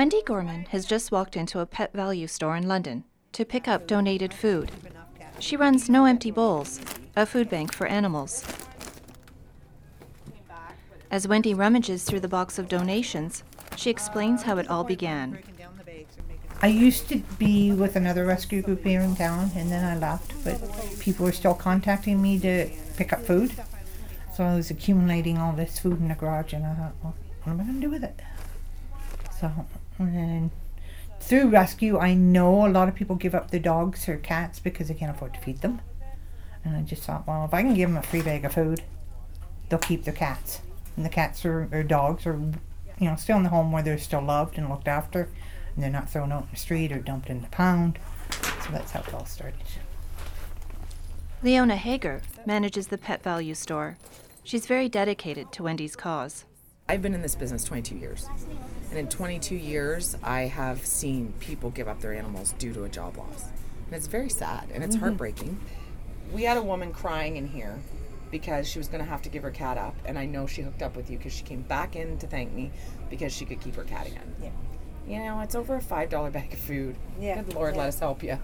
Wendy Gorman has just walked into a Pet Valu store in London to pick up donated food. She runs No Empty Bowls, a food bank for animals. As Wendy rummages through the box of donations, she explains how it all began. I used to be with another rescue group here in town, and then I left, but people were still contacting me to pick up food. So I was accumulating all this food in the garage, and I thought, well, what am I going to do with it? So, and through rescue, I know a lot of people give up their dogs or cats because they can't afford to feed them. And I just thought, well, if I can give them a free bag of food, they'll keep their cats. And the cats or, or dogs are, you know, still in the home where they're still loved and looked after. And they're not thrown out in the street or dumped in the pound. So that's how it all started. Leona Hager manages the Pet Valu store. She's very dedicated to Wendy's cause. I've been in this business 22 years. And in 22 years, I have seen people give up their animals due to a job loss. And it's very sad and it's mm-hmm. heartbreaking. We had a woman crying in here because she was going to have to give her cat up. And I know she hooked up with you because she came back in to thank me because she could keep her cat again. Yeah. You know, it's over a $5 bag of food. Yeah. Good Lord, yeah. let us help you.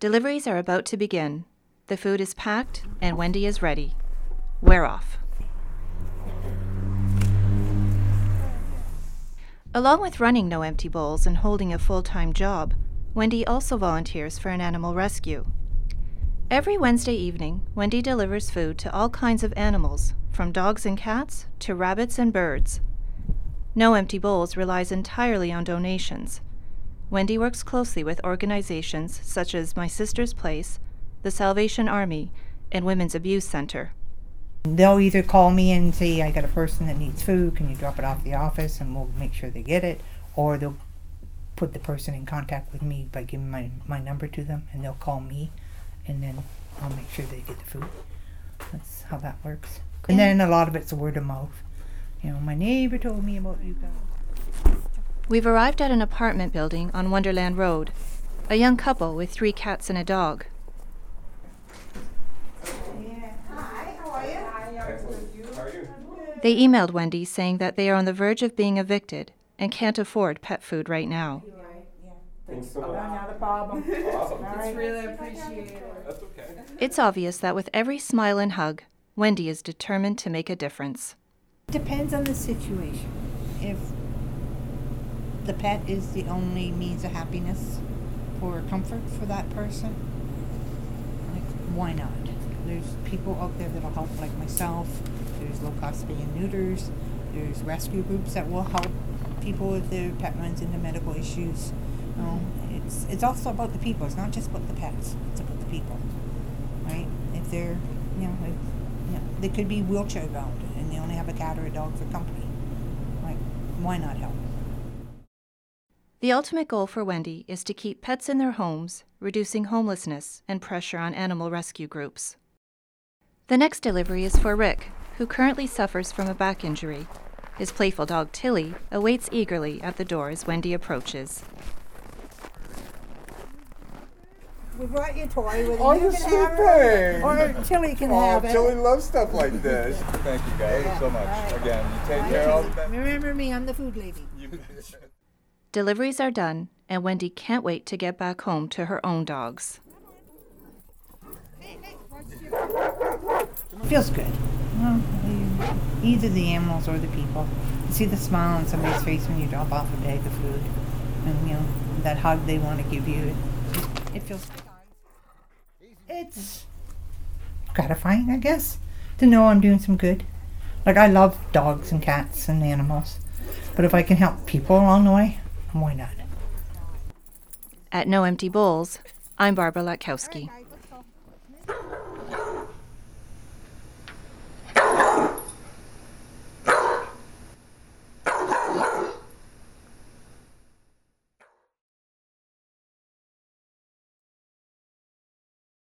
Deliveries are about to begin. The food is packed and Wendy is ready. We're off. Along with running No Empty Bowls and holding a full time job, Wendy also volunteers for an animal rescue. Every Wednesday evening, Wendy delivers food to all kinds of animals, from dogs and cats to rabbits and birds. No Empty Bowls relies entirely on donations. Wendy works closely with organizations such as My Sister's Place, the Salvation Army, and Women's Abuse Center. They'll either call me and say, I got a person that needs food, can you drop it off the office and we'll make sure they get it? Or they'll put the person in contact with me by giving my, my number to them and they'll call me and then I'll make sure they get the food. That's how that works. And then a lot of it's word of mouth. You know, my neighbor told me about you guys. We've arrived at an apartment building on Wonderland Road. A young couple with three cats and a dog. They emailed Wendy saying that they are on the verge of being evicted and can't afford pet food right now. Thanks so much. Not a problem. awesome. It's really appreciated. That's okay. It's obvious that with every smile and hug, Wendy is determined to make a difference. Depends on the situation. If the pet is the only means of happiness or comfort for that person, like why not? There's people out there that'll help, like myself. There's low cost spay and neuters. There's rescue groups that will help people if their pet runs into medical issues. Um, it's it's also about the people. It's not just about the pets. It's about the people, right? If they're, you know, if, you know, they could be wheelchair bound and they only have a cat or a dog for company. Like, why not help? The ultimate goal for Wendy is to keep pets in their homes, reducing homelessness and pressure on animal rescue groups. The next delivery is for Rick, who currently suffers from a back injury. His playful dog Tilly awaits eagerly at the door as Wendy approaches. We brought you a toy with oh, you can have it, or Tilly can oh, have it. Tilly loves stuff like this. Thank you guys yeah. so much. Right. Again, you take care of all Remember me, I'm the food lady. Deliveries are done, and Wendy can't wait to get back home to her own dogs. Feels good. Well, either the animals or the people. You see the smile on somebody's face when you drop off a bag of food, and you know that hug they want to give you. It feels. It's gratifying, I guess, to know I'm doing some good. Like I love dogs and cats and animals, but if I can help people along the way, why not? At No Empty Bowls, I'm Barbara Latkowski.